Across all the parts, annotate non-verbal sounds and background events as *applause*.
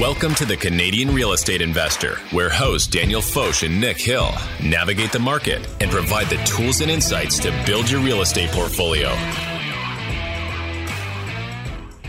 Welcome to the Canadian Real Estate Investor, where hosts Daniel Foch and Nick Hill navigate the market and provide the tools and insights to build your real estate portfolio.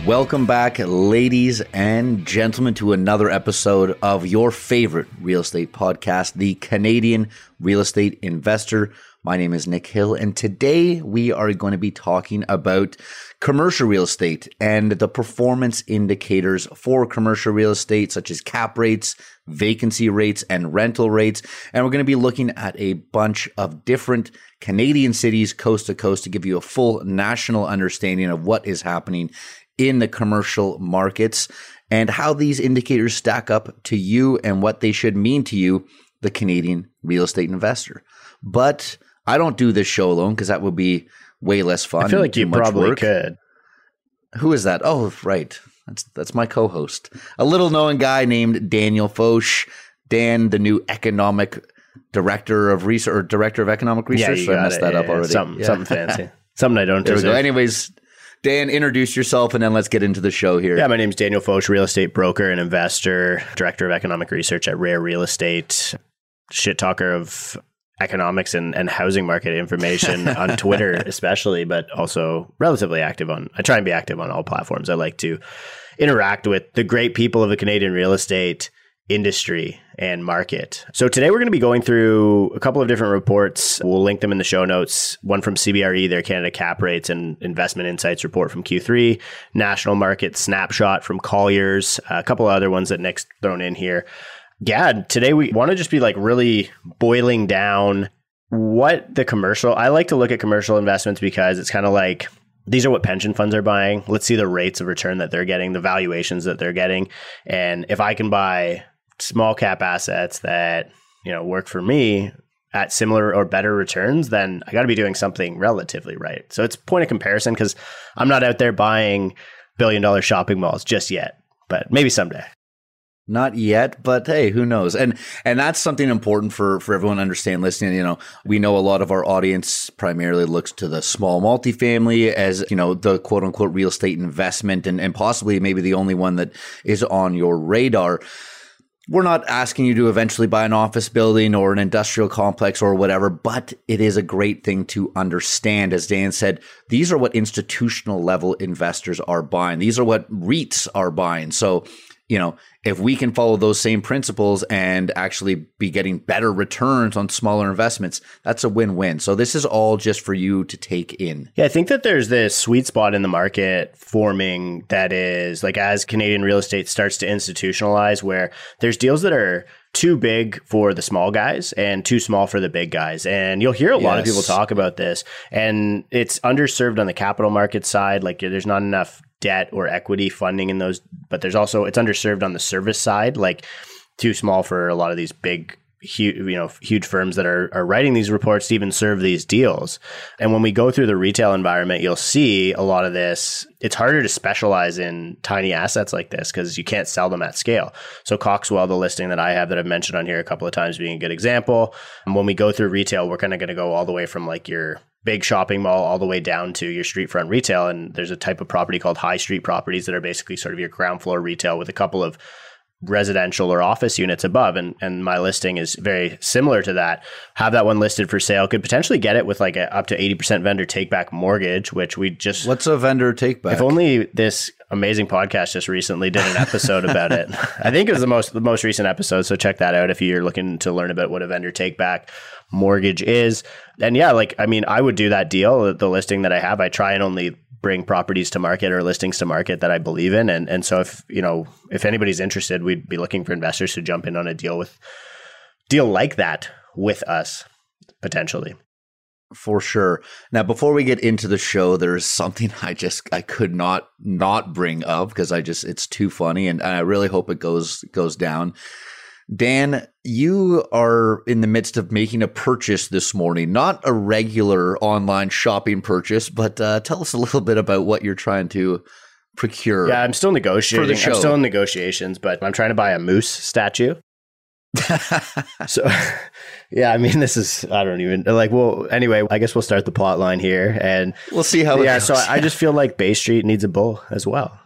Welcome back, ladies and gentlemen, to another episode of your favorite real estate podcast, the Canadian Real Estate Investor. My name is Nick Hill, and today we are going to be talking about commercial real estate and the performance indicators for commercial real estate, such as cap rates, vacancy rates, and rental rates. And we're going to be looking at a bunch of different Canadian cities, coast to coast, to give you a full national understanding of what is happening in the commercial markets and how these indicators stack up to you and what they should mean to you, the Canadian real estate investor. But I don't do this show alone because that would be way less fun. I feel like you probably work. could. Who is that? Oh, right. That's that's my co-host, a little known guy named Daniel Foch. Dan, the new economic director of research or director of economic research. Yeah, so I messed it, that up already. Something, yeah. something fancy. *laughs* something I don't there deserve. We go. Anyways, Dan, introduce yourself and then let's get into the show here. Yeah, my name is Daniel Foch, real estate broker and investor, director of economic research at Rare Real Estate, shit talker of economics and, and housing market information *laughs* on Twitter, especially, but also relatively active on. I try and be active on all platforms. I like to interact with the great people of the Canadian real estate industry and market. So today we're going to be going through a couple of different reports. We'll link them in the show notes. One from CBRE, their Canada Cap Rates and Investment Insights report from Q3, National Market Snapshot from Colliers, a couple other ones that Nick's thrown in here. Yeah, today we want to just be like really boiling down what the commercial. I like to look at commercial investments because it's kind of like these are what pension funds are buying. Let's see the rates of return that they're getting, the valuations that they're getting. And if I can buy small cap assets that, you know, work for me at similar or better returns, then I got to be doing something relatively right. So it's point of comparison because I'm not out there buying billion dollar shopping malls just yet, but maybe someday. Not yet, but hey, who knows? And and that's something important for for everyone to understand listening. You know, we know a lot of our audience primarily looks to the small multifamily as, you know, the quote unquote real estate investment and, and possibly maybe the only one that is on your radar. We're not asking you to eventually buy an office building or an industrial complex or whatever, but it is a great thing to understand. As Dan said, these are what institutional level investors are buying. These are what REITs are buying. So, you know, if we can follow those same principles and actually be getting better returns on smaller investments, that's a win win. So, this is all just for you to take in. Yeah, I think that there's this sweet spot in the market forming that is like as Canadian real estate starts to institutionalize, where there's deals that are too big for the small guys and too small for the big guys. And you'll hear a lot of people talk about this. And it's underserved on the capital market side. Like there's not enough debt or equity funding in those, but there's also it's underserved on the service side, like too small for a lot of these big huge, you know, huge firms that are, are writing these reports to even serve these deals. And when we go through the retail environment, you'll see a lot of this. It's harder to specialize in tiny assets like this because you can't sell them at scale. So Coxwell, the listing that I have that I've mentioned on here a couple of times being a good example. And when we go through retail, we're kind of going to go all the way from like your big shopping mall all the way down to your street front retail. And there's a type of property called high street properties that are basically sort of your ground floor retail with a couple of residential or office units above and and my listing is very similar to that. Have that one listed for sale. Could potentially get it with like a up to 80% vendor take back mortgage which we just what's a vendor take back? If only this amazing podcast just recently did an episode about it. *laughs* I think it was the most the most recent episode so check that out if you're looking to learn about what a vendor take back mortgage is and yeah like i mean i would do that deal the listing that i have i try and only bring properties to market or listings to market that I believe in. And and so if you know if anybody's interested, we'd be looking for investors to jump in on a deal with deal like that with us potentially. For sure. Now, before we get into the show, there's something *laughs* I just I could not not bring up because I just it's too funny, and I really hope it goes goes down. Dan, you are in the midst of making a purchase this morning, not a regular online shopping purchase, but uh, tell us a little bit about what you're trying to procure. Yeah, I'm still negotiating. I'm still in negotiations, but I'm trying to buy a moose statue. *laughs* so yeah i mean this is i don't even like well anyway i guess we'll start the plot line here and we'll see how yeah so i just feel like bay street needs a bull as well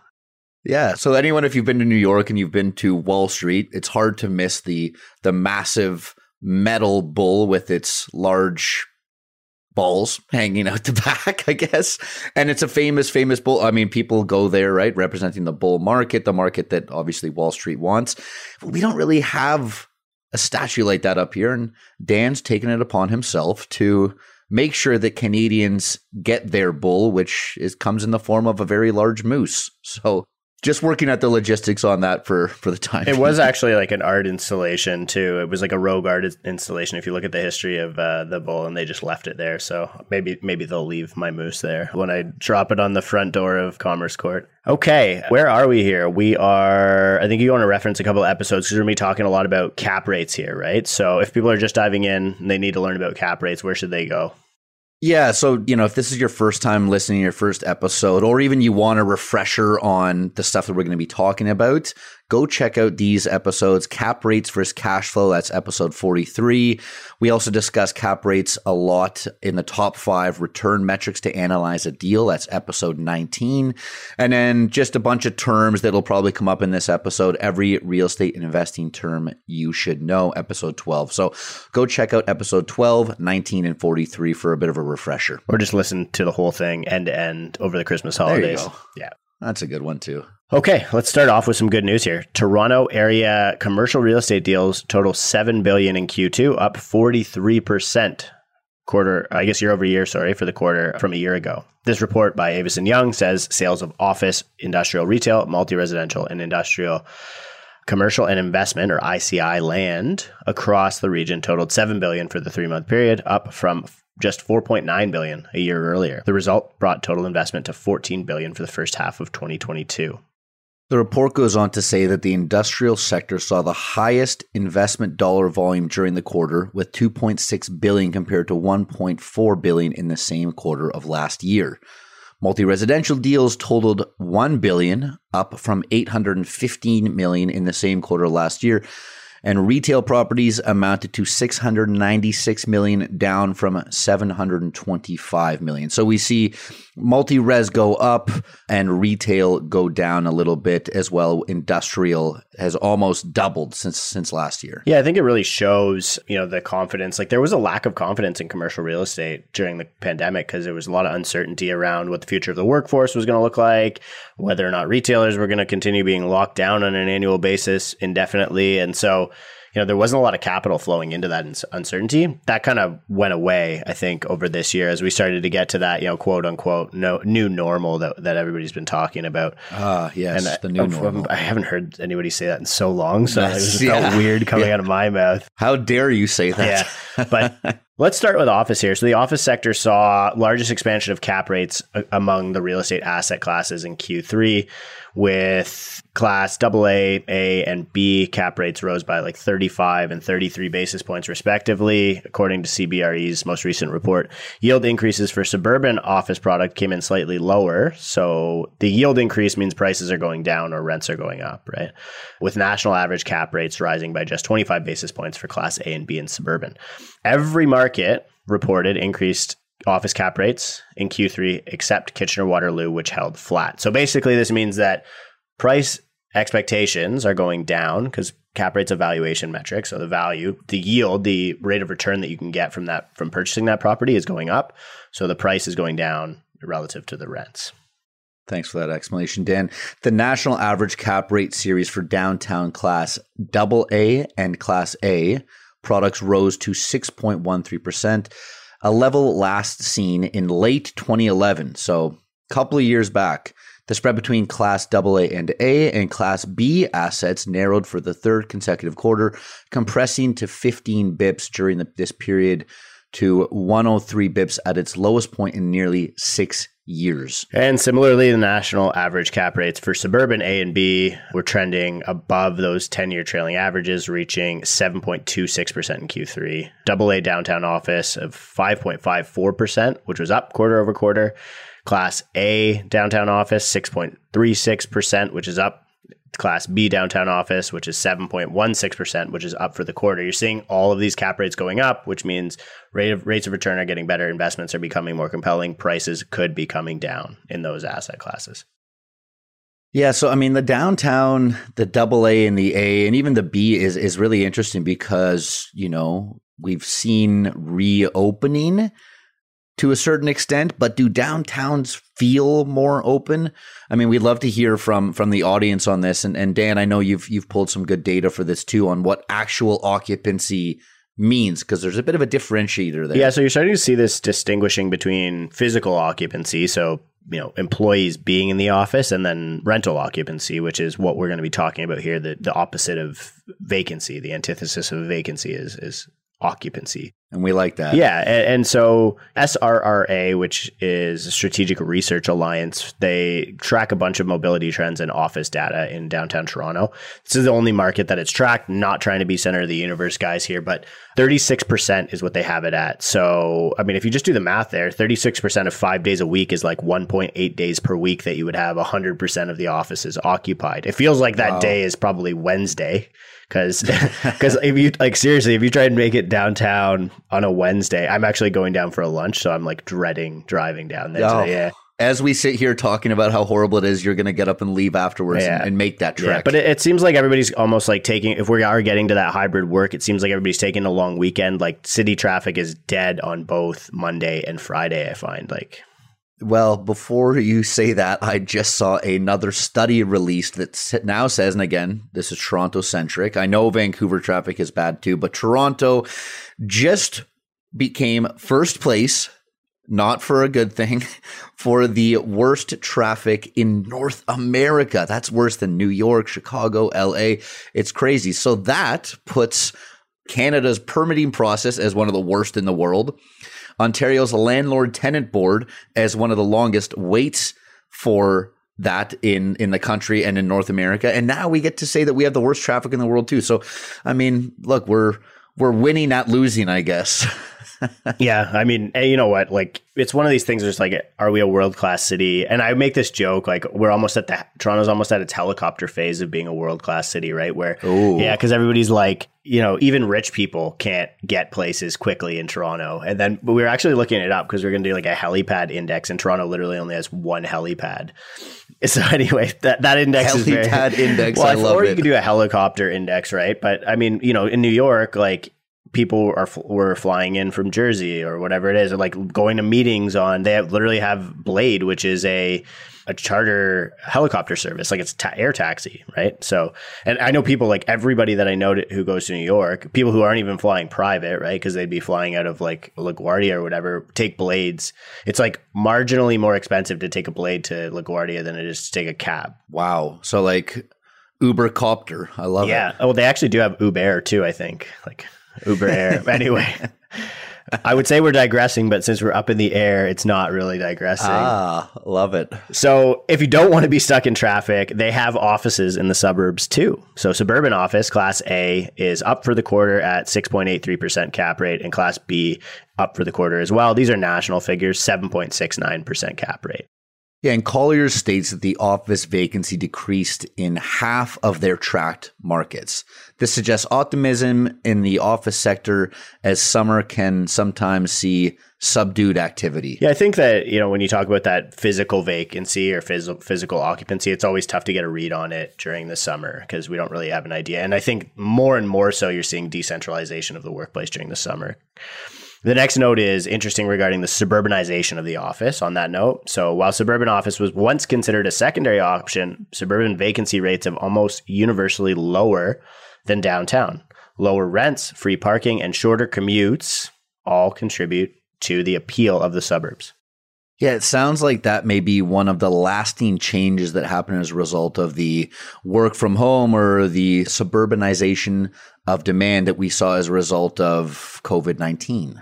Yeah. So anyone, if you've been to New York and you've been to Wall Street, it's hard to miss the the massive metal bull with its large balls hanging out the *laughs* back, I guess. And it's a famous, famous bull. I mean, people go there, right? Representing the bull market, the market that obviously Wall Street wants. But we don't really have a statue like that up here. And Dan's taken it upon himself to make sure that Canadians get their bull, which is comes in the form of a very large moose. So just working at the logistics on that for for the time. It was actually like an art installation too. It was like a rogue art installation. If you look at the history of uh, the bull, and they just left it there, so maybe maybe they'll leave my moose there when I drop it on the front door of Commerce Court. Okay, where are we here? We are. I think you want to reference a couple of episodes because we're gonna be talking a lot about cap rates here, right? So if people are just diving in and they need to learn about cap rates, where should they go? Yeah, so you know, if this is your first time listening, to your first episode, or even you want a refresher on the stuff that we're going to be talking about, go check out these episodes. Cap rates versus cash flow that's episode 43 we also discuss cap rates a lot in the top five return metrics to analyze a deal that's episode 19 and then just a bunch of terms that'll probably come up in this episode every real estate investing term you should know episode 12 so go check out episode 12 19 and 43 for a bit of a refresher. Or just listen to the whole thing end to end over the christmas holidays. yeah. That's a good one too Okay, let's start off with some good news here. Toronto area commercial real estate deals total 7 billion in Q2, up 43% quarter, I guess year over year, sorry, for the quarter from a year ago. This report by Avison Young says sales of office, industrial retail, multi-residential and industrial commercial and investment or ICI land across the region totaled 7 billion for the 3-month period, up from just 4.9 billion a year earlier. The result brought total investment to 14 billion for the first half of 2022. The report goes on to say that the industrial sector saw the highest investment dollar volume during the quarter with 2.6 billion compared to 1.4 billion in the same quarter of last year. Multi-residential deals totaled 1 billion, up from 815 million in the same quarter last year, and retail properties amounted to 696 million down from 725 million. So we see multi-res go up and retail go down a little bit as well. Industrial has almost doubled since since last year. Yeah, I think it really shows, you know, the confidence. Like there was a lack of confidence in commercial real estate during the pandemic because there was a lot of uncertainty around what the future of the workforce was going to look like, whether or not retailers were going to continue being locked down on an annual basis indefinitely. And so you know, there wasn't a lot of capital flowing into that uncertainty. That kind of went away, I think, over this year as we started to get to that, you know, quote unquote, no, new normal that, that everybody's been talking about. Ah, uh, yes, and the new I, normal. I haven't heard anybody say that in so long, so it just *laughs* yeah. felt weird coming yeah. out of my mouth. How dare you say that? Yeah, but *laughs* Let's start with office here. So the office sector saw largest expansion of cap rates uh, among the real estate asset classes in Q3 with class AA, A, and B cap rates rose by like 35 and 33 basis points respectively, according to CBRE's most recent report. Yield increases for suburban office product came in slightly lower. So the yield increase means prices are going down or rents are going up, right? With national average cap rates rising by just 25 basis points for class A and B in suburban. Every market reported increased office cap rates in Q3 except Kitchener Waterloo, which held flat. So basically, this means that price expectations are going down because cap rate's a valuation metric. So the value, the yield, the rate of return that you can get from that from purchasing that property is going up. So the price is going down relative to the rents. Thanks for that explanation, Dan. The national average cap rate series for downtown class double A and class A products rose to 6.13%, a level last seen in late 2011, so a couple of years back. The spread between Class AA and A and Class B assets narrowed for the third consecutive quarter, compressing to 15 bips during the, this period to 103 bips at its lowest point in nearly six years. And similarly, the national average cap rates for suburban A and B were trending above those 10 year trailing averages, reaching 7.26% in Q3. Double A downtown office of 5.54%, which was up quarter over quarter. Class A downtown office, 6.36%, which is up Class B downtown office, which is 7.16%, which is up for the quarter. You're seeing all of these cap rates going up, which means rate of, rates of return are getting better, investments are becoming more compelling, prices could be coming down in those asset classes. Yeah, so I mean the downtown, the double A and the A and even the B is is really interesting because, you know, we've seen reopening to a certain extent, but do downtowns feel more open? I mean, we'd love to hear from from the audience on this. And, and Dan, I know you've you've pulled some good data for this too on what actual occupancy means because there's a bit of a differentiator there. Yeah, so you're starting to see this distinguishing between physical occupancy, so you know employees being in the office, and then rental occupancy, which is what we're going to be talking about here. The the opposite of vacancy, the antithesis of vacancy is is occupancy. And we like that. Yeah. And, and, so SRRA, which is Strategic Research Alliance, they track a bunch of mobility trends and office data in downtown Toronto. This is the only market that it's tracked, not trying to be center of the universe guys here, but 36% is what they have it at. So, I mean, if you just do the math there, 36% of five days a week is like 1.8 days per week that you would have 100% of the offices occupied. It feels like that wow. day is probably Wednesday because because *laughs* *laughs* if you like seriously if you try and make it downtown on a wednesday i'm actually going down for a lunch so i'm like dreading driving down there oh. yeah as we sit here talking about how horrible it is, you're going to get up and leave afterwards yeah. and, and, make that trek. Yeah, but it, it, seems like everybody's almost like taking, if we are getting to that hybrid work, it seems like everybody's taking a long weekend. Like city traffic is dead on both Monday and Friday, I find. Like, well, before you say that, I just saw another study released that now says, and again, this is Toronto centric. I know Vancouver traffic is bad too, but Toronto just became first place, not for a good thing, *laughs* for the worst traffic in North America. That's worse than New York, Chicago, LA. It's crazy. So that puts Canada's permitting process as one of the worst in the world. Ontario's landlord tenant board as one of the longest waits for that in in the country and in North America. And now we get to say that we have the worst traffic in the world too. So I mean, look, we're we're winning at losing, I guess. *laughs* yeah, I mean, eh, you know what? Like, it's one of these things. Just like, are we a world class city? And I make this joke, like, we're almost at the Toronto's almost at its helicopter phase of being a world class city, right? Where, Ooh. yeah, because everybody's like, you know, even rich people can't get places quickly in Toronto. And then but we are actually looking it up because we're going to do like a helipad index, and Toronto literally only has one helipad. *laughs* So anyway, that that index helipad is very, index. *laughs* Well, I love or it. you could do a helicopter index, right? But I mean, you know, in New York, like people are were flying in from Jersey or whatever it is, or like going to meetings on. They have, literally have Blade, which is a a charter helicopter service, like it's ta- air taxi, right? So, and I know people like everybody that I know to, who goes to New York, people who aren't even flying private, right? Because they'd be flying out of like LaGuardia or whatever, take blades. It's like marginally more expensive to take a blade to LaGuardia than it is to take a cab. Wow. So like Uber copter, I love yeah. it. Yeah. Oh, they actually do have Uber too. I think like Uber Air. *laughs* anyway, I would say we're digressing, but since we're up in the air, it's not really digressing. Ah, love it. So, if you don't want to be stuck in traffic, they have offices in the suburbs too. So, suburban office class A is up for the quarter at 6.83% cap rate, and class B up for the quarter as well. These are national figures, 7.69% cap rate. Yeah, and Colliers states that the office vacancy decreased in half of their tracked markets. This suggests optimism in the office sector as summer can sometimes see subdued activity. Yeah, I think that, you know, when you talk about that physical vacancy or phys- physical occupancy, it's always tough to get a read on it during the summer because we don't really have an idea. And I think more and more so you're seeing decentralization of the workplace during the summer. The next note is interesting regarding the suburbanization of the office on that note. So, while suburban office was once considered a secondary option, suburban vacancy rates have almost universally lower than downtown. Lower rents, free parking, and shorter commutes all contribute to the appeal of the suburbs. Yeah, it sounds like that may be one of the lasting changes that happen as a result of the work from home or the suburbanization of demand that we saw as a result of COVID 19.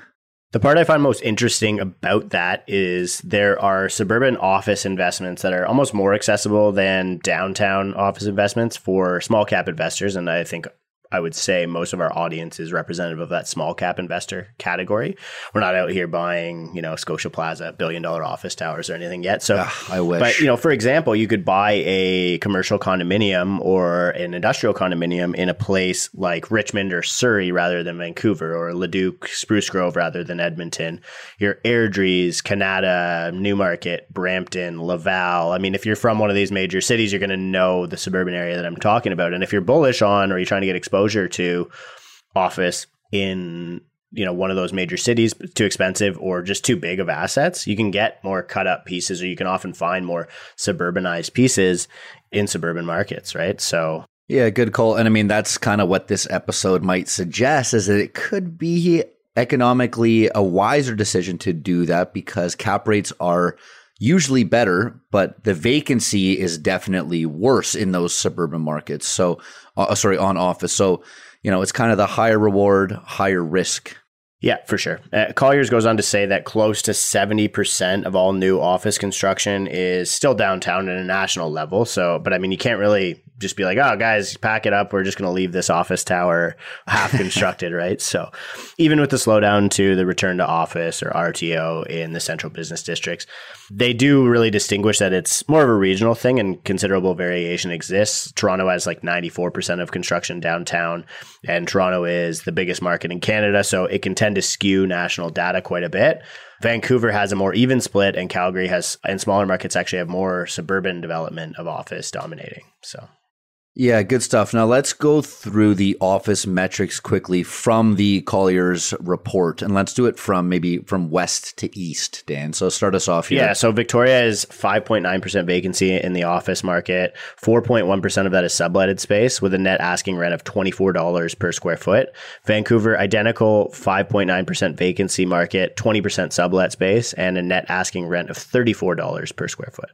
The part I find most interesting about that is there are suburban office investments that are almost more accessible than downtown office investments for small cap investors. And I think I would say most of our audience is representative of that small cap investor category. We're not out here buying, you know, Scotia Plaza billion dollar office towers or anything yet. So Ugh, I wish. But you know, for example, you could buy a commercial condominium or an industrial condominium in a place like Richmond or Surrey rather than Vancouver, or Leduc, Spruce Grove rather than Edmonton. Your Airdries, Kanata, Newmarket, Brampton, Laval. I mean, if you're from one of these major cities, you're going to know the suburban area that I'm talking about. And if you're bullish on or you're trying to get exposure to office in you know one of those major cities too expensive or just too big of assets you can get more cut up pieces or you can often find more suburbanized pieces in suburban markets right so yeah good call and i mean that's kind of what this episode might suggest is that it could be economically a wiser decision to do that because cap rates are usually better, but the vacancy is definitely worse in those suburban markets. So, uh, sorry, on office. So, you know, it's kind of the higher reward, higher risk. Yeah, for sure. Uh, Colliers goes on to say that close to 70% of all new office construction is still downtown at a national level. So, but I mean, you can't really just be like, oh, guys, pack it up. We're just going to leave this office tower half *laughs* constructed, right? So, even with the slowdown to the return to office or RTO in the central business districts, they do really distinguish that it's more of a regional thing and considerable variation exists. Toronto has like 94% of construction downtown, and Toronto is the biggest market in Canada. So, it can tend to skew national data quite a bit. Vancouver has a more even split, and Calgary has, and smaller markets actually have more suburban development of office dominating. So, yeah, good stuff. Now let's go through the office metrics quickly from the Colliers report, and let's do it from maybe from west to east. Dan, so start us off here. Yeah, so Victoria is five point nine percent vacancy in the office market. Four point one percent of that is subletted space, with a net asking rent of twenty four dollars per square foot. Vancouver, identical five point nine percent vacancy market, twenty percent sublet space, and a net asking rent of thirty four dollars per square foot.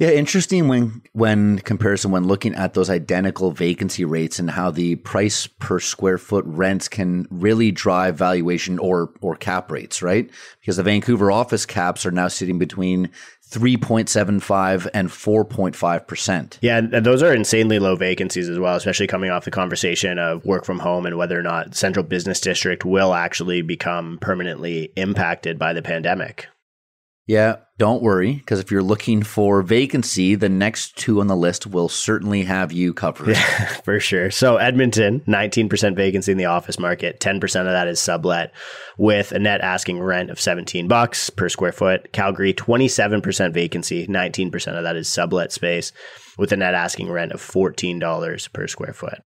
Yeah, interesting when when comparison when looking at those identical vacancy rates and how the price per square foot rents can really drive valuation or or cap rates, right? Because the Vancouver office caps are now sitting between 3.75 and 4.5%. Yeah, and those are insanely low vacancies as well, especially coming off the conversation of work from home and whether or not central business district will actually become permanently impacted by the pandemic. Yeah, don't worry, because if you're looking for vacancy, the next two on the list will certainly have you covered. Yeah, *laughs* for sure. So Edmonton, 19% vacancy in the office market, 10% of that is sublet with a net asking rent of 17 bucks per square foot. Calgary, 27% vacancy, 19% of that is sublet space with a net asking rent of $14 per square foot.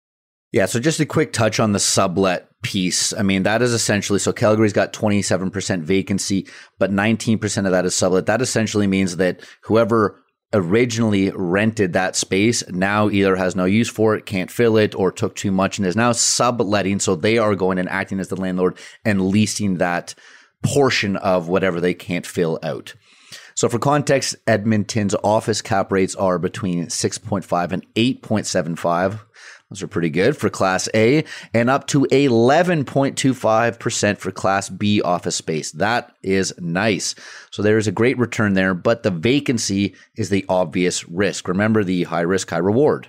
Yeah, so just a quick touch on the sublet piece. I mean, that is essentially so Calgary's got 27% vacancy, but 19% of that is sublet. That essentially means that whoever originally rented that space now either has no use for it, can't fill it, or took too much and is now subletting. So they are going and acting as the landlord and leasing that portion of whatever they can't fill out. So for context, Edmonton's office cap rates are between 6.5 and 8.75 those are pretty good for Class A and up to 11.25% for Class B office space. That is nice. So there is a great return there, but the vacancy is the obvious risk. Remember the high risk, high reward.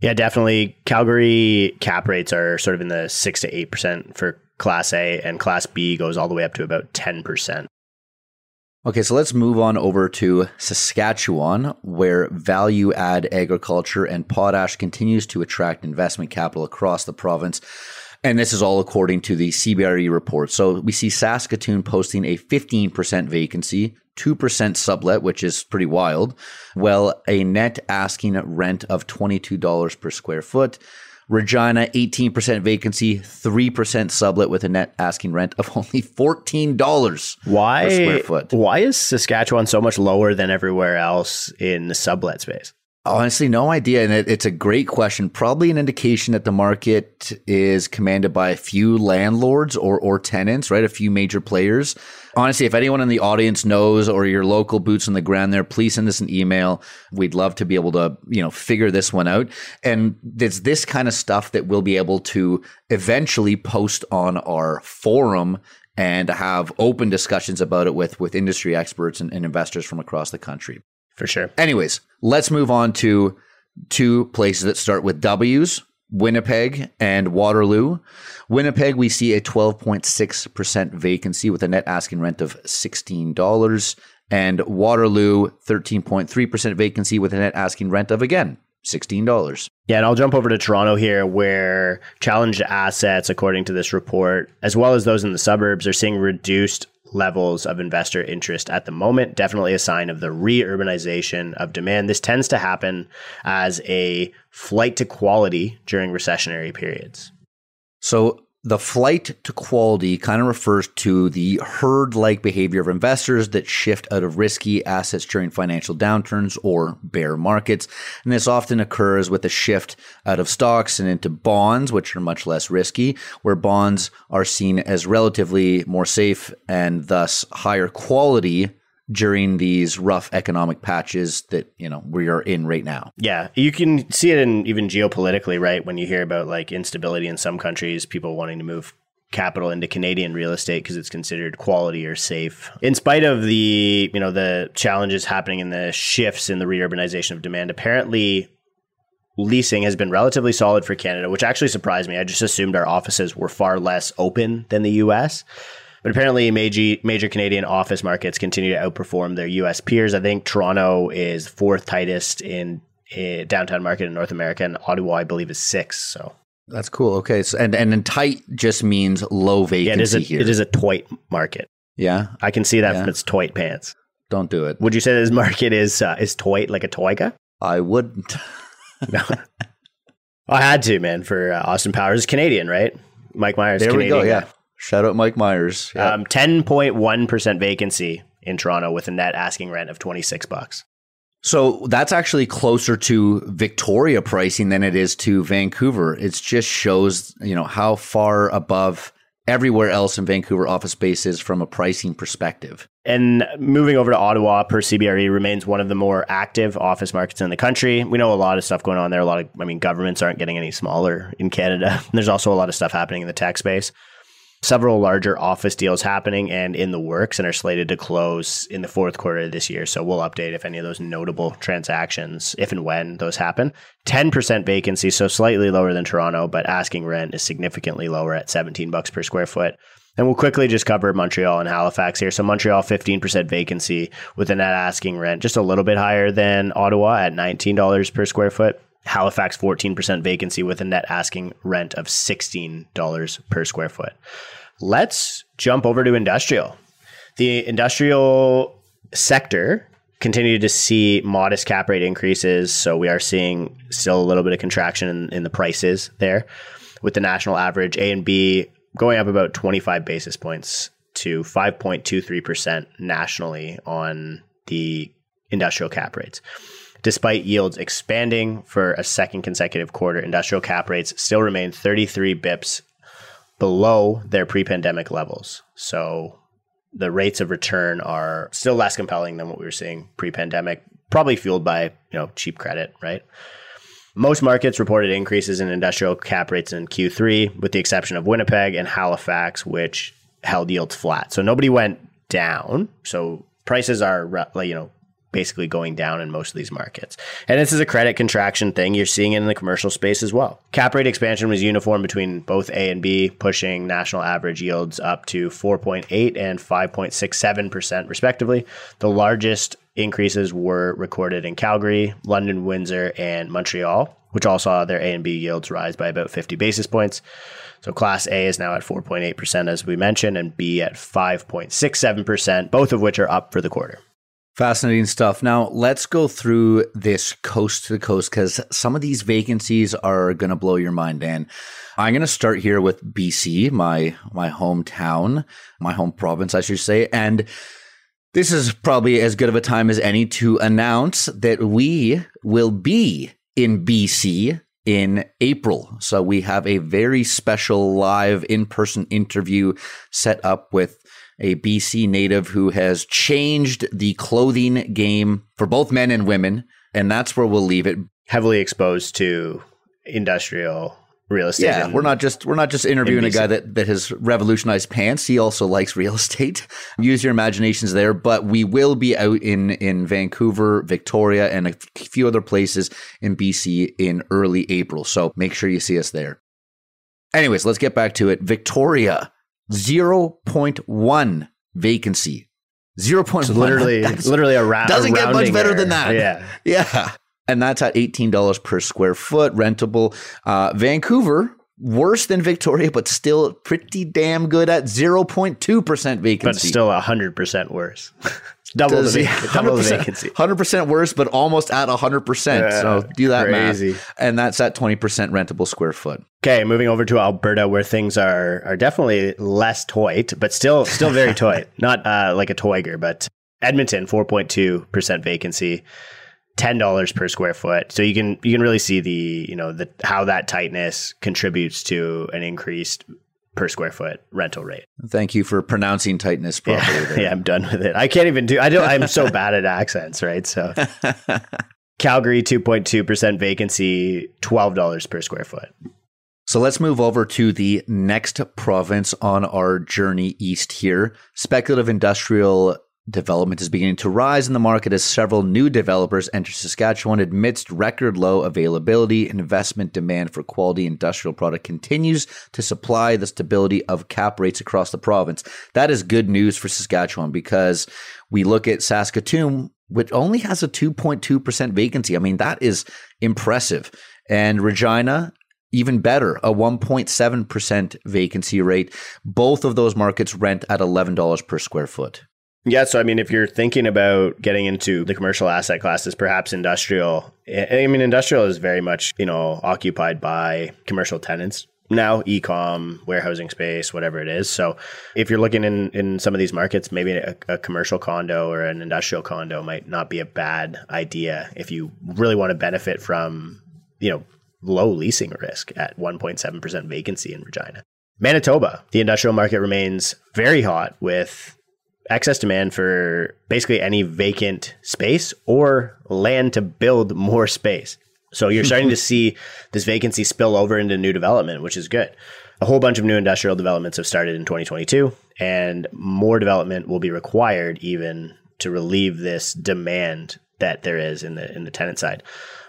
Yeah, definitely. Calgary cap rates are sort of in the 6 to 8% for Class A, and Class B goes all the way up to about 10%. Okay, so let's move on over to Saskatchewan, where value add agriculture and potash continues to attract investment capital across the province. And this is all according to the CBRE report. So we see Saskatoon posting a 15% vacancy, 2% sublet, which is pretty wild, well, a net asking rent of $22 per square foot. Regina, 18% vacancy, 3% sublet with a net asking rent of only $14 why, per square foot. Why is Saskatchewan so much lower than everywhere else in the sublet space? Honestly, no idea. And it, it's a great question. Probably an indication that the market is commanded by a few landlords or, or tenants, right? A few major players. Honestly, if anyone in the audience knows or your local boots on the ground there, please send us an email. We'd love to be able to, you know, figure this one out. And it's this kind of stuff that we'll be able to eventually post on our forum and have open discussions about it with, with industry experts and, and investors from across the country. For sure. Anyways, let's move on to two places that start with W's Winnipeg and Waterloo. Winnipeg, we see a 12.6% vacancy with a net asking rent of $16. And Waterloo, 13.3% vacancy with a net asking rent of, again, $16. Yeah, and I'll jump over to Toronto here, where challenged assets, according to this report, as well as those in the suburbs, are seeing reduced levels of investor interest at the moment. Definitely a sign of the reurbanization of demand. This tends to happen as a flight to quality during recessionary periods. So, the flight to quality kind of refers to the herd like behavior of investors that shift out of risky assets during financial downturns or bear markets. And this often occurs with a shift out of stocks and into bonds, which are much less risky, where bonds are seen as relatively more safe and thus higher quality during these rough economic patches that you know we are in right now. Yeah, you can see it in even geopolitically, right? When you hear about like instability in some countries, people wanting to move capital into Canadian real estate because it's considered quality or safe. In spite of the, you know, the challenges happening in the shifts in the reurbanization of demand, apparently leasing has been relatively solid for Canada, which actually surprised me. I just assumed our offices were far less open than the US. But apparently, major, major Canadian office markets continue to outperform their U.S. peers. I think Toronto is fourth tightest in a downtown market in North America, and Ottawa, I believe, is sixth. So that's cool. Okay, so and and then tight just means low vacancy. Yeah, it is a, here. it is a toit market. Yeah, I can see that yeah. from its toit pants. Don't do it. Would you say this market is uh, is toit like a toiga? I wouldn't. *laughs* no, I had to man for uh, Austin Powers, is Canadian, right? Mike Myers. There Canadian we go. Yeah. Shout out Mike Myers. Yeah. Um, 10.1% vacancy in Toronto with a net asking rent of 26 bucks. So that's actually closer to Victoria pricing than it is to Vancouver. It just shows, you know, how far above everywhere else in Vancouver office space is from a pricing perspective. And moving over to Ottawa per CBRE remains one of the more active office markets in the country. We know a lot of stuff going on there. A lot of, I mean, governments aren't getting any smaller in Canada. *laughs* There's also a lot of stuff happening in the tech space several larger office deals happening and in the works and are slated to close in the fourth quarter of this year. So we'll update if any of those notable transactions, if and when those happen. 10% vacancy, so slightly lower than Toronto, but asking rent is significantly lower at 17 bucks per square foot. And we'll quickly just cover Montreal and Halifax here. So Montreal, 15% vacancy with a net asking rent just a little bit higher than Ottawa at $19 per square foot. Halifax 14% vacancy with a net asking rent of $16 per square foot. Let's jump over to industrial. The industrial sector continued to see modest cap rate increases. So we are seeing still a little bit of contraction in, in, the prices there, with the national average A and B going up about 25 basis points to 5.23% nationally on the industrial cap rates. Despite yields expanding for a second consecutive quarter, industrial cap rates still remain 33 bips below their pre-pandemic levels. So the rates of return are still less compelling than what we were seeing pre-pandemic, probably fueled by, you know, cheap credit, right? Most markets reported increases in industrial cap rates in Q3 with the exception of Winnipeg and Halifax which held yields flat. So nobody went down. So prices are you know basically going down in most of these markets. And this is a credit contraction thing. You're seeing it in the commercial space as well. Cap rate expansion was uniform between both A and B, pushing national average yields up to 4.8 and 5.67%, respectively. The largest increases were recorded in Calgary, London, Windsor, and Montreal, which all saw their A and B yields rise by about 50 basis points. So Class A is now at 4.8%, as we mentioned, and B at 5.67%, both of which are up for the quarter. Fascinating stuff. Now, let's go through this coast to coast because some of these vacancies are going to blow your mind, Dan. I'm going to start here with BC, my my hometown, my home province, I should say, and this is probably as good of a time as any to announce that we will be in BC in April. So we have a very special live in-person interview set up with a BC native who has changed the clothing game for both men and women. And that's where we'll leave it. Heavily exposed to industrial real estate. Yeah, we're not just we're not just interviewing a guy that that has revolutionized pants. He also likes real estate. *laughs* Use your imaginations there. But we will be out in in Vancouver, Victoria, and a few other places in BC in early April. So make sure you see us there. Anyways, let's get back to it. Victoria, zero point one vacancy. Zero point literally, *laughs* That's- literally a ra- doesn't get much better error. than that. Yeah. Yeah. And that's at $18 per square foot rentable. Uh, Vancouver, worse than Victoria, but still pretty damn good at 0.2% vacancy. But still hundred percent worse. *laughs* Double, Does- the, yeah, vac- *laughs* double the vacancy. 100% worse, but almost at 100%. Yeah, so do that crazy. math. And that's at 20% rentable square foot. Okay, moving over to Alberta, where things are are definitely less toit, but still still very *laughs* toit. Not uh, like a toiger, but Edmonton, four point two percent vacancy, ten dollars per square foot. So you can you can really see the you know the how that tightness contributes to an increased per square foot rental rate. Thank you for pronouncing tightness properly Yeah, *laughs* there. yeah, I'm done with it. I can't even do. I don't. I'm so *laughs* bad at accents, right? So *laughs* Calgary, two point two percent vacancy, twelve dollars per square foot. So let's move over to the next province on our journey east here. Speculative industrial development is beginning to rise in the market as several new developers enter Saskatchewan amidst record low availability. Investment demand for quality industrial product continues to supply the stability of cap rates across the province. That is good news for Saskatchewan because we look at Saskatoon, which only has a 2.2% vacancy. I mean, that is impressive. And Regina, even better, a 1.7% vacancy rate. Both of those markets rent at $11 per square foot. Yeah, so I mean, if you're thinking about getting into the commercial asset classes, perhaps industrial. I mean, industrial is very much you know occupied by commercial tenants now, e-com, warehousing space, whatever it is. So, if you're looking in in some of these markets, maybe a, a commercial condo or an industrial condo might not be a bad idea if you really want to benefit from you know low leasing risk at 1.7% vacancy in Regina. Manitoba, the industrial market remains very hot with excess demand for basically any vacant space or land to build more space. So you're *laughs* starting to see this vacancy spill over into new development, which is good. A whole bunch of new industrial developments have started in 2022, and more development will be required even to relieve this demand that there is in the in the tenant side.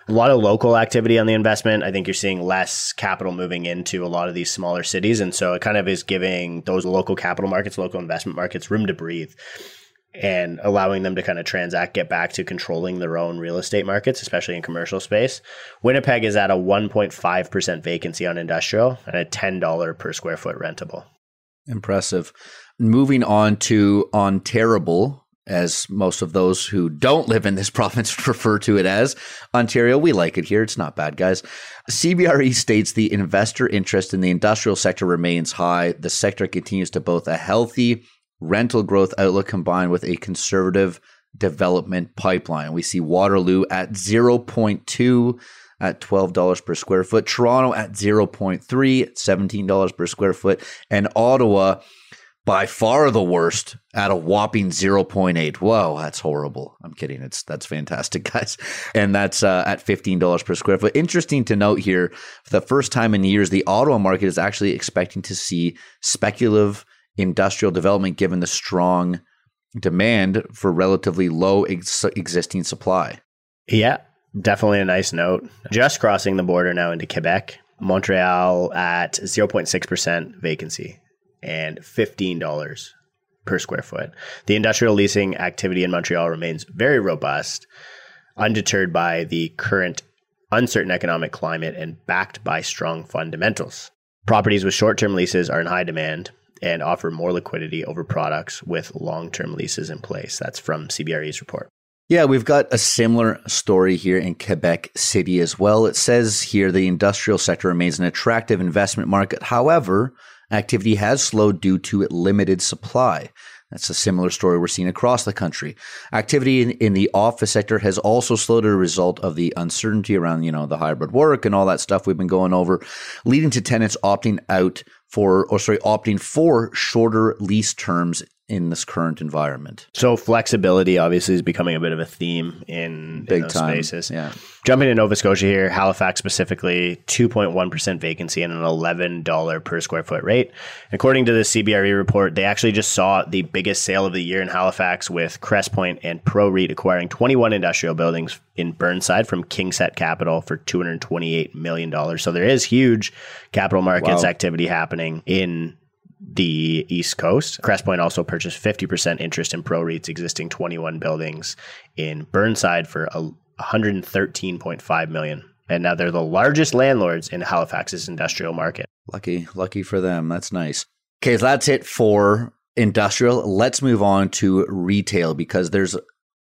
A lot of local activity on the investment. I think you're seeing less capital moving into a lot of these smaller cities. And so it kind of is giving those local capital markets, local investment markets room to breathe and allowing them to kind of transact, get back to controlling their own real estate markets, especially in commercial space. Winnipeg is at a 1.5% vacancy on industrial and a $10 per square foot rentable. Impressive. Moving on to Ontario, as most of those who don't live in this *laughs* province refer to it as Ontario. We like it here. It's not bad, guys. CBRE states the investor interest in the industrial sector remains high. The sector continues to both a healthy rental growth outlook combined with a conservative development pipeline. We see Waterloo at 0.2 at $12 per square foot, Toronto at 0.3 at $17 per square foot, and Ottawa by far the worst at a whopping 0.8. Whoa, that's horrible. I'm kidding. It's that's fantastic, *laughs* guys. And that's uh, at $15 per square foot. Interesting to note here, for the first time in years, the Ottawa market is actually expecting to see speculative industrial development given the strong demand for relatively low ex- existing supply. Yeah, definitely a nice note. Just crossing the border now into Quebec, Montreal at 0.6% vacancy and $15 per square foot. The industrial leasing activity in Montreal remains very robust, undeterred by the current uncertain economic climate and backed by strong fundamentals. Properties with short term leases are in high demand and offer more liquidity over products with long term leases in place. That's from CBRE's report. Yeah, we've got a similar story here in Quebec City as well. It says here the industrial sector remains an attractive investment market. However, activity has slowed due to limited supply. That's a similar story we're seeing across the country. Activity in, in the office sector has also slowed as a result of the uncertainty around, you know, the hybrid work and all that stuff we've been going over, leading to tenants opting out for, or sorry, opting for shorter lease terms in this current environment. So flexibility obviously is becoming a bit of a theme in Big in time. spaces. Yeah. Jumping to Nova Scotia here, Halifax specifically, 2.1% vacancy and an $11 per square foot rate. According to the CBRE report, they actually just saw the biggest sale of the year in Halifax with Crestpoint and ProREIT acquiring 21 industrial buildings in Burnside from KingSett Capital for $228 million. So there is huge capital markets Wow. activity happening in the East Coast. Crestpoint also purchased 50% interest in ProREIT's existing 21 buildings in Burnside for 113.5 million. And now they're the largest landlords in Halifax's industrial market. Lucky, lucky for them. That's nice. Okay, so that's it for industrial. Let's move on to retail because there's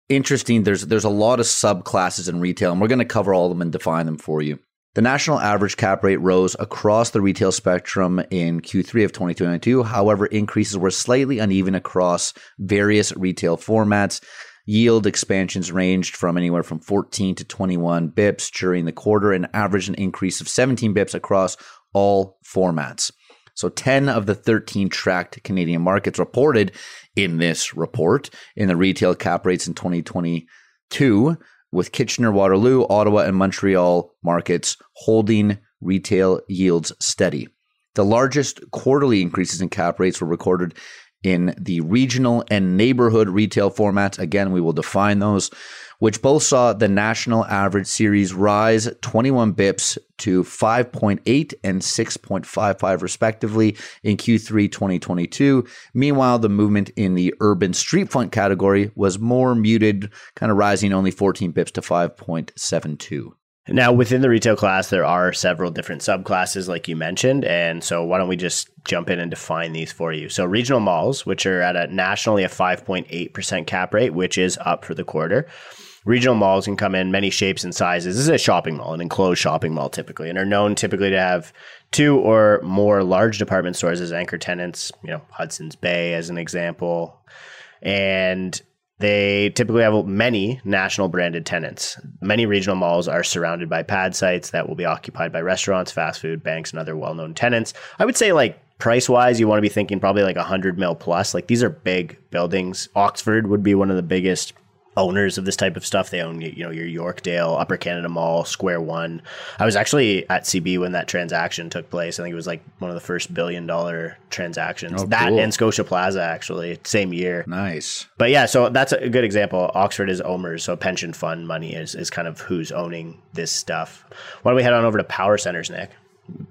interesting. There's there's a lot of subclasses in retail, and we're going to cover all of them and define them for you. The national average cap rate rose across the retail spectrum in Q3 of 2022. However, increases were slightly uneven across various retail formats. Yield expansions ranged from anywhere from 14 to 21 bips during the quarter and averaged an increase of 17 bips across all formats. So 10 of the 13 tracked Canadian markets reported in this report in the retail cap rates in 2022 with Kitchener, Waterloo, Ottawa, and Montreal markets holding retail yields steady. The largest quarterly increases in cap rates were recorded in the regional and neighborhood retail formats. Again, we will define those, which both saw the national average series rise 21 bips to 5.8 and 6.55 respectively in Q3 2022. Meanwhile, the movement in the urban street front category was more muted, kind of rising only 14 bips to 5.72. Now, within the retail class, there are several different subclasses, like you mentioned. And so, why don't we just jump in and define these for you? So, regional malls, which are at a nationally a 5.8% cap rate, which is up for the quarter. Regional malls can come in many shapes and sizes. This is a shopping mall, an enclosed shopping mall typically, and are known typically to have two or more large department stores as anchor tenants, you know, Hudson's Bay as an example. And they typically have many national branded tenants. Many regional malls are surrounded by pad sites that will be occupied by restaurants, fast food, banks, and other well known tenants. I would say, like, price wise, you want to be thinking probably like 100 mil plus. Like, these are big buildings. Oxford would be one of the biggest owners of this type of stuff. They own, you know, your Yorkdale, Upper Canada Mall, Square One. I was actually at CB when that transaction took place. I think it was like one of the first billion dollar transactions. Oh, that cool. and Scotia Plaza actually, same year. Nice. But yeah, so that's a good example. Oxford is OMERS, so pension fund money is, is kind of who's owning this stuff. Why don't we head on over to Power Centers, Nick?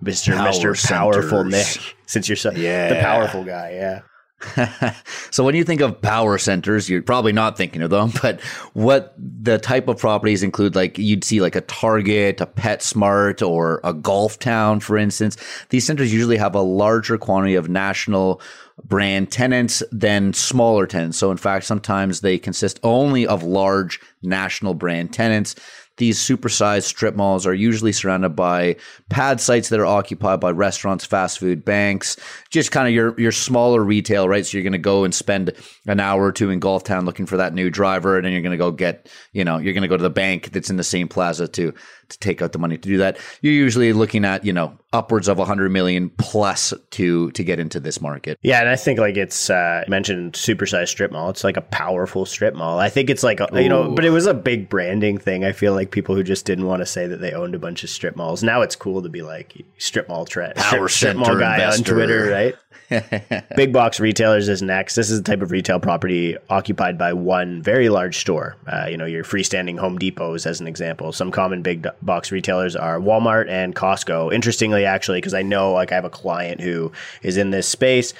Mr. Power Mr. Powerful Centers. Nick. Since you're so, the powerful guy, yeah. *laughs* so when you think of power centers, you're probably not thinking of them, *laughs* but what the type of properties include, like you'd see like a Target, a PetSmart, or a Golf Town, for instance. These centers usually have a larger quantity of national brand tenants than smaller tenants. So in fact, sometimes they consist only of large national brand tenants. These supersized strip malls are usually surrounded by pad sites that are occupied by restaurants, fast food, banks, just kind of your your smaller retail, right? So you're going to go and spend an hour or two in Golf Town looking for that new driver, and then you're going to go get, you know, you're going to go to the bank that's in the same plaza to to take out the money to do that. You're usually looking at, you know, upwards of 100 million plus to to get into this market. Yeah, and I think like it's uh, mentioned supersized strip mall. It's like a powerful strip mall. I think it's like a, you know, but it was a big branding thing. I feel like people who just didn't want to say that they owned a bunch of strip malls. Now it's cool to be like strip mall trend, Power strip, strip mall guy investor. on Twitter, right? *laughs* Big box retailers is next. This is the type of retail property occupied by one very large store. Uh, you know, your freestanding Home Depots, as an example. Some common big box retailers are Walmart and Costco. Interestingly, actually, because I know like I have a client who is in this space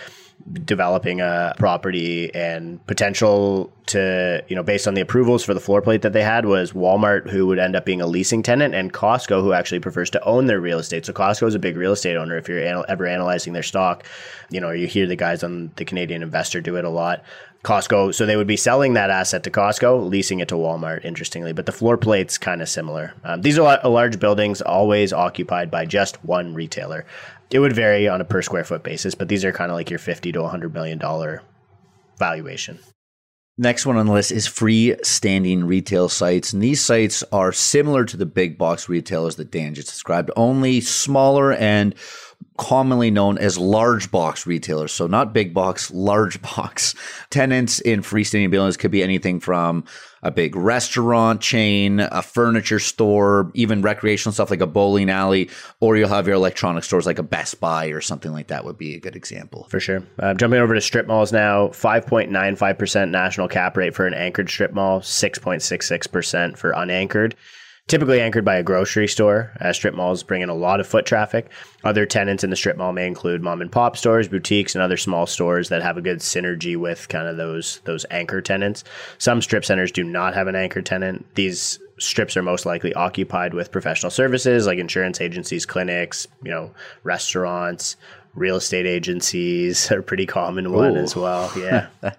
developing a property and potential to you know based on the approvals for the floor plate that they had was Walmart who would end up being a leasing tenant and Costco who actually prefers to own their real estate. So Costco is a big real estate owner if you're anal- ever analyzing their stock. You know, you hear the guys on the Canadian Investor do it a lot. Costco, so they would be selling that asset to Costco, leasing it to Walmart, interestingly, but the floor plate's kind of similar. Um, these are la- large buildings, always occupied by just one retailer. It would vary on a per square foot basis, but these are kind of like your 50 to 100 million dollar valuation. Next one on the list is freestanding retail sites. And these sites are similar to the big box retailers that Dan just described, only smaller and commonly known as large box retailers. So not big box, large *laughs* box. Tenants in freestanding buildings could be anything from a big restaurant chain, a furniture store, even recreational stuff like a bowling alley, or you'll have your electronic stores like a Best Buy or something like that would be a good example. For sure. Uh, jumping over to strip malls now, 5.95% national cap rate for an anchored strip mall, 6.66% for unanchored typically anchored by a grocery store. Uh, strip malls bring in a lot of foot traffic. Other tenants in the strip mall may include mom and pop stores, boutiques, and other small stores that have a good synergy with kind of those those anchor tenants. Some strip centers do not have an anchor tenant. These strips are most likely occupied with professional services like insurance agencies, clinics, you know, restaurants, real estate agencies *laughs* are pretty common one Ooh. as well. Yeah. *laughs*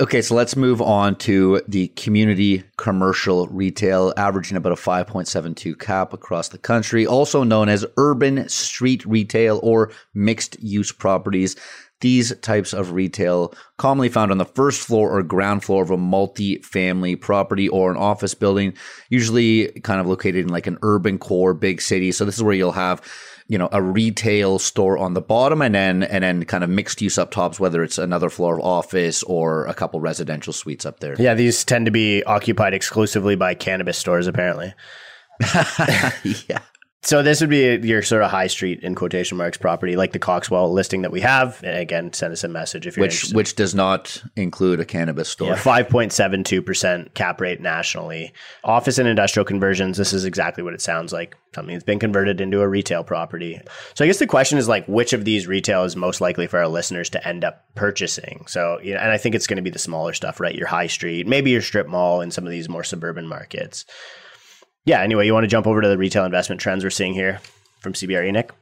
Okay, so let's move on to the community commercial retail, averaging about a 5.72 cap across the country, also known as urban street retail or mixed use properties. These types of retail commonly found on the first floor or ground floor of a multi-family property or an office building, usually kind of located in like an urban core, big city. So this is where you'll have you know a retail store on the bottom and then and then kind of mixed use up tops whether it's another floor of office or a couple residential suites up there. Yeah these tend to be occupied exclusively by cannabis stores apparently. *laughs* Yeah so this would be your sort of high street in quotation marks property, like the Coxwell listing that we have. And again, send us a message if you're which interested. which does not include a cannabis store. five point seven two percent cap rate nationally. Office and industrial conversions. This is exactly what it sounds like. Something that's been converted into a retail property. So I guess the question is like, which of these retail is most likely for our listeners to end up purchasing? So you know, and I think it's going to be the smaller stuff, right? Your high street, maybe your strip mall, in some of these more suburban markets yeah, anyway, you want to jump over to the retail investment trends we're seeing here from CBRE, Nick?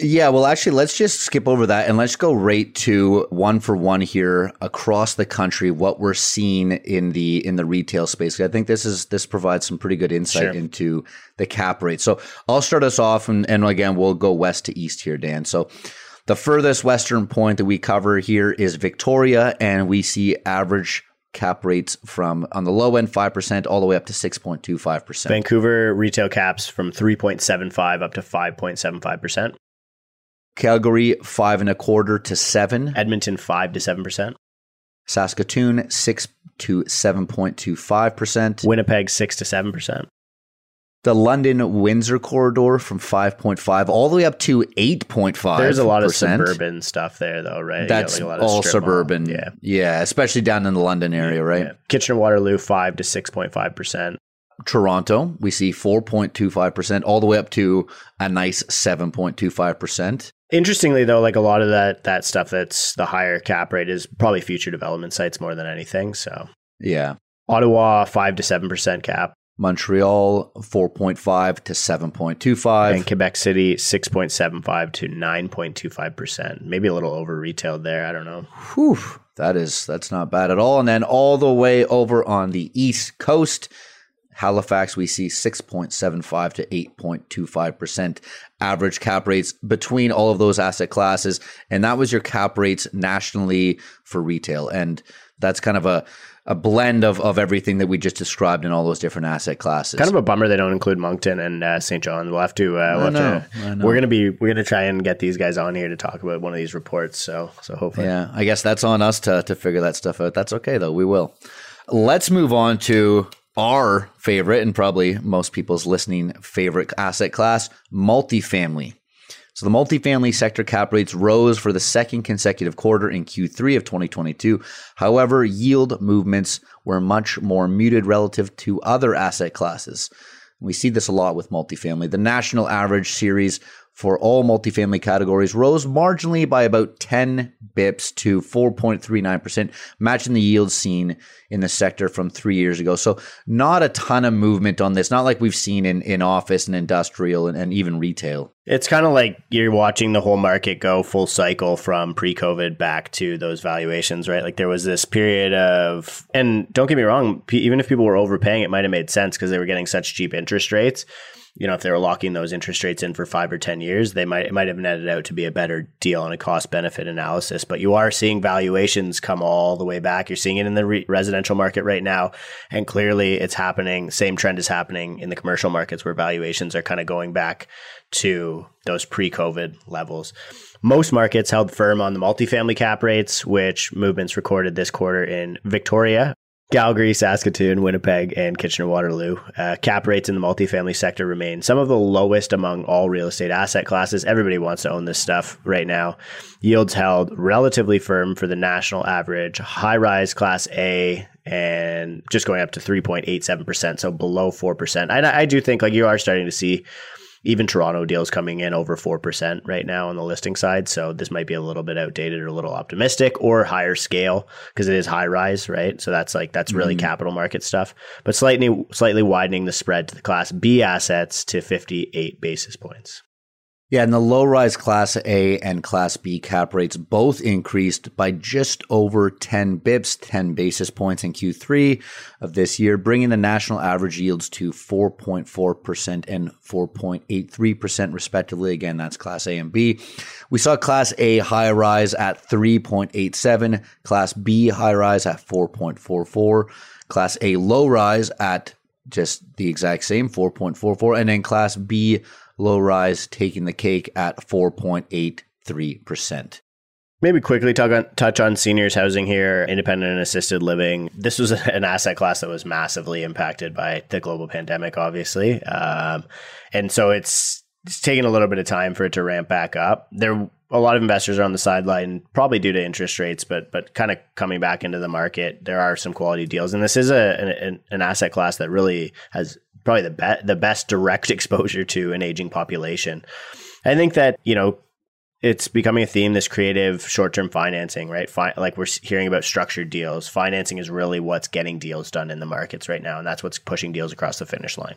Yeah, well, actually, let's just skip over that and let's go right to one for one here across the country. What we're seeing in the in the retail space. I think this is this provides some pretty good insight sure. into the cap rate. So I'll start us off, and, and again, we'll go west to east here, Dan. So the furthest western point that we cover here is Victoria, and we see average cap rates from on the low end 5% all the way up to 6.25%. Vancouver retail caps from 3.75 up to 5.75%. Calgary five and a quarter to seven. Edmonton five to seven percent. Saskatoon six to seven point two five percent. Winnipeg six to seven percent the London Windsor corridor from 5.5 all the way up to 8.5. There's a lot of suburban stuff there, though, right? That's like all suburban. Yeah. Yeah. Especially down in the London area, right? Yeah. Kitchener Waterloo, 5 to 6.5%. Toronto, we see 4.25% all the way up to a nice 7.25%. Interestingly though, like a lot of that that stuff that's the higher cap rate is probably future development sites more than anything, so. Yeah. Ottawa 5 to 7% cap. Montreal 4.5 to 7.25 and Quebec City 6.75 to 9.25%. Maybe a little over retailed there, I don't know. Whew, that is that's not bad at all. And then all the way over on the East Coast, Halifax we see 6.75 to 8.25% average cap rates between all of those asset classes and that was your cap rates nationally for retail and that's kind of a a blend of, of everything that we just described in all those different asset classes. Kind of a bummer they don't include Moncton and uh, St. John. We'll have to. Uh, we'll know, have to we're gonna be we're gonna try and get these guys on here to talk about one of these reports. So so hopefully, yeah. I guess that's on us to to figure that stuff out. That's okay though. We will. Let's move on to our favorite and probably most people's listening favorite asset class, multifamily. So the multifamily sector cap rates rose for the second consecutive quarter in Q3 of 2022. However, yield movements were much more muted relative to other asset classes. We see this a lot with multifamily. The national average series for all multifamily categories rose marginally by about 10 bips to 4.39%, matching the yield seen in the sector from three years ago. So, not a ton of movement on this, not like we've seen in, in office and industrial and, and even retail. It's kind of like you're watching the whole market go full cycle from pre COVID back to those valuations, right? Like there was this period of, and don't get me wrong, even if people were overpaying, it might have made sense because they were getting such cheap interest rates you know, if they were locking those interest rates in for five or 10 years, they might, it might have netted out to be a better deal on a cost benefit analysis. But you are seeing valuations come all the way back. You're seeing it in the re- residential market right now. And clearly it's happening. Same trend is happening in the commercial markets where valuations are kind of going back to those pre COVID levels. Most markets held firm on the multifamily cap rates, which movements recorded this quarter in Victoria, Calgary, Saskatoon, Winnipeg, and Kitchener Waterloo. Uh, cap rates in the multifamily sector remain some of the lowest among all real estate asset classes. Everybody wants to own this stuff right now. Yields held relatively firm for the national average. High rise class A and just going up to 3.87%, so below 4%. I, I do think like you are starting to see even Toronto deals coming in over 4% right now on the listing side. So this might be a little bit outdated or a little optimistic or higher scale because it is high rise, right? So that's like, that's really mm-hmm. capital market stuff, but slightly, slightly widening the spread to the class B assets to 58 basis points. Yeah, and the low rise Class A and Class B cap rates both increased by just over 10 bips, 10 basis points in Q3 of this year, bringing the national average yields to 4.4% and 4.83%, respectively. Again, that's Class A and B. We saw Class A high rise at 3.87, Class B high rise at 4.44, Class A low rise at just the exact same 4.44, and then Class B low rise taking the cake at 4.83%. Maybe quickly on, touch on seniors housing here, independent and assisted living. This was *laughs* an asset class that was massively impacted by the global pandemic, obviously, um, and so it's it's taking a little bit of time for it to ramp back up. There, a lot of investors are on the sideline, probably due to interest rates, but but kind of coming back into the market. There are some quality deals, and this is a an, an asset class that really has probably the be- the best direct *laughs* exposure to an aging population. I think that you know it's becoming a theme this creative short-term financing right? Fi- like we're hearing about structured deals. Financing is really what's getting deals done in the markets right now and that's what's pushing deals across the finish line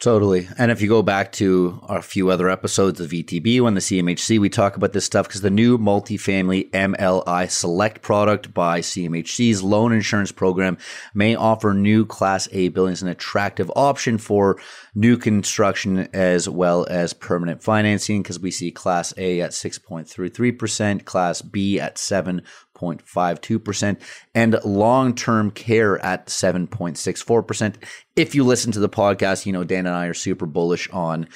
Totally. And if you go back to a few other episodes of VTB when the CMHC, we talk about this stuff because the new multifamily MLI Select product by CMHC's loan insurance program may offer new Class A buildings an attractive option for new construction as well as permanent financing because we see Class A at 6.33%, Class B at 7 6.52%, and long term care at 7.64%. If you listen to the podcast, you know, Dan and I are super bullish on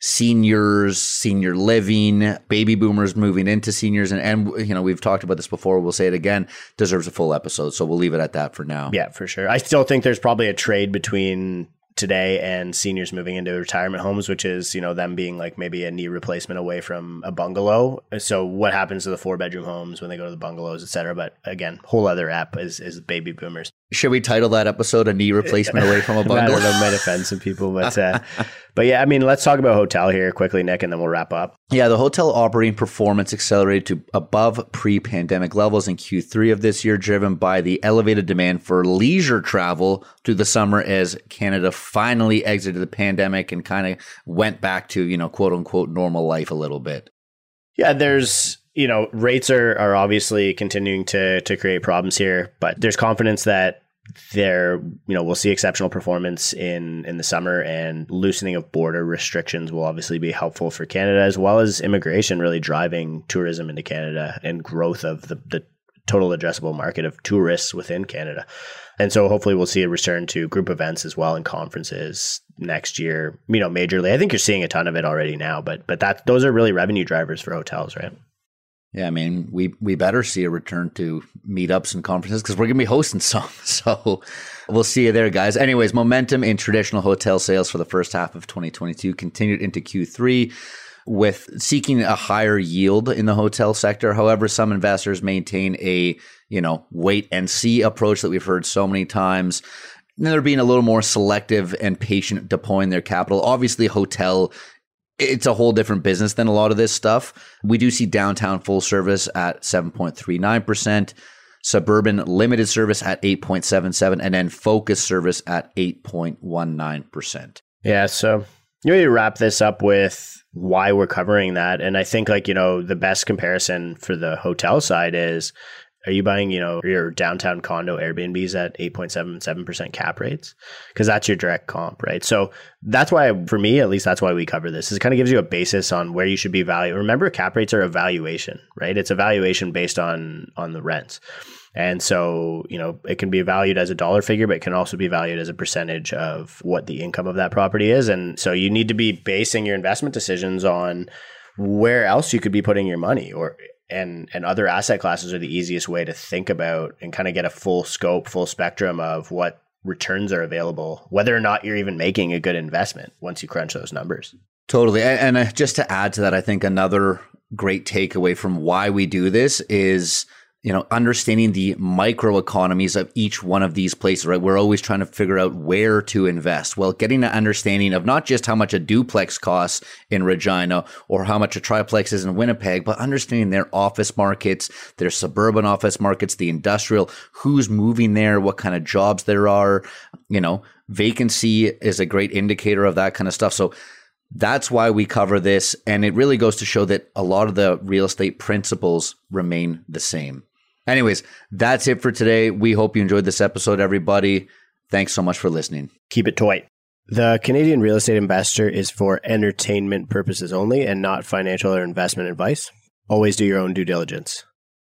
seniors, senior living, baby boomers moving into seniors. And, and, you know, we've talked about this before. We'll say it again, deserves a full episode. So we'll leave it at that for now. Yeah, for sure. I still think there's probably a trade between today and seniors moving into retirement homes, which is, you know, them being like maybe a knee replacement away from a bungalow. So what happens to the four bedroom homes when they go to the bungalows, et cetera? But again, whole other app is, is baby boomers. Should we title that episode a knee replacement away from a *laughs* bungalow? that might offend some people, but uh, *laughs* but yeah, I mean, let's talk about hotel here quickly, Nick, and then we'll wrap up. Yeah, the hotel operating performance accelerated to above pre-pandemic levels in Q3 of this year, driven by the elevated demand for leisure travel through the summer as Canada finally exited the pandemic and kind of went back to you know quote unquote normal life a little bit. Yeah, there's you know rates are are obviously continuing to to create problems here, but there's confidence that there you know we'll see exceptional performance in in the summer and loosening of border restrictions will obviously be helpful for Canada as well as immigration really driving tourism into Canada and growth of the, the total addressable market of tourists within Canada. And so hopefully we'll see a return to group events as well and conferences next year, you know, majorly. I think you're seeing a ton of it already now, but but that those are really revenue drivers for hotels, right? Yeah, I mean, we we better see a return to meetups and conferences because we're going to be hosting *laughs* some. So we'll see you there, guys. Anyways, momentum in traditional hotel sales for the first half of 2022 continued into Q3 with seeking a higher yield in the hotel sector. However, some investors maintain a, you know, wait and see approach that we've heard so many times. And they're being a little more selective and patient deploying their capital. Obviously, hotel it's a whole different business than a lot of this stuff. We do see downtown full service at 7.39%, suburban limited service at 8.77, and then focus service at 8.19%. Yeah. So you need to wrap this up with why we're covering that. And I think, like, you know, the best comparison for the hotel side is Are you buying, you know, your downtown condo Airbnbs at 8.77% cap rates? Because that's your direct comp, right? So that's why, for me, at least that's why we cover this. Is it kind of gives you a basis on where you should be valued. Remember, cap rates are a valuation, right? It's a valuation based on on the rents. And so, you know, it can be valued as a dollar figure, but it can also be valued as a percentage of what the income of that property is. And so you need to be basing your investment decisions on where else you could be putting your money or and and other asset classes are the easiest way to think about and kind of get a full scope, full spectrum of what returns are available, whether or not you're even making a good investment once you crunch those numbers. Totally. And, and uh, just to add to that, I think another great takeaway from why we do this is you know, understanding the micro economies of each one of these places, right? We're always trying to figure out where to invest. Well, getting an understanding of not just how much a duplex costs in Regina or how much a triplex is in Winnipeg, but understanding their office markets, their suburban office markets, the industrial, who's moving there, what kind of jobs there are, you know, vacancy is a great indicator of that kind of stuff. So, that's why we cover this. And it really goes to show that a lot of the real estate principles remain the same. Anyways, that's it for today. We hope you enjoyed this episode, everybody. Thanks so much for listening. Keep it tight. The Canadian real estate investor is for entertainment purposes only and not financial or investment advice. Always do your own due diligence.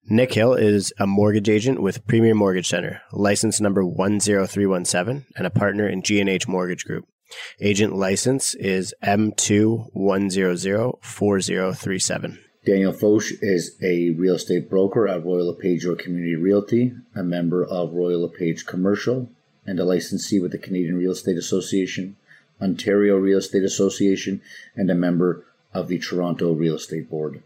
Nick Hill is a mortgage agent with Premier Mortgage Center, license number 10317, and a partner in G&H Mortgage Group. Agent license is M21004037. Daniel Foch is a real estate broker at Royal LePage Your Community Realty, a member of Royal LePage Commercial, and a licensee with the Canadian Real Estate Association, Ontario Real Estate Association, and a member of the Toronto Real Estate Board.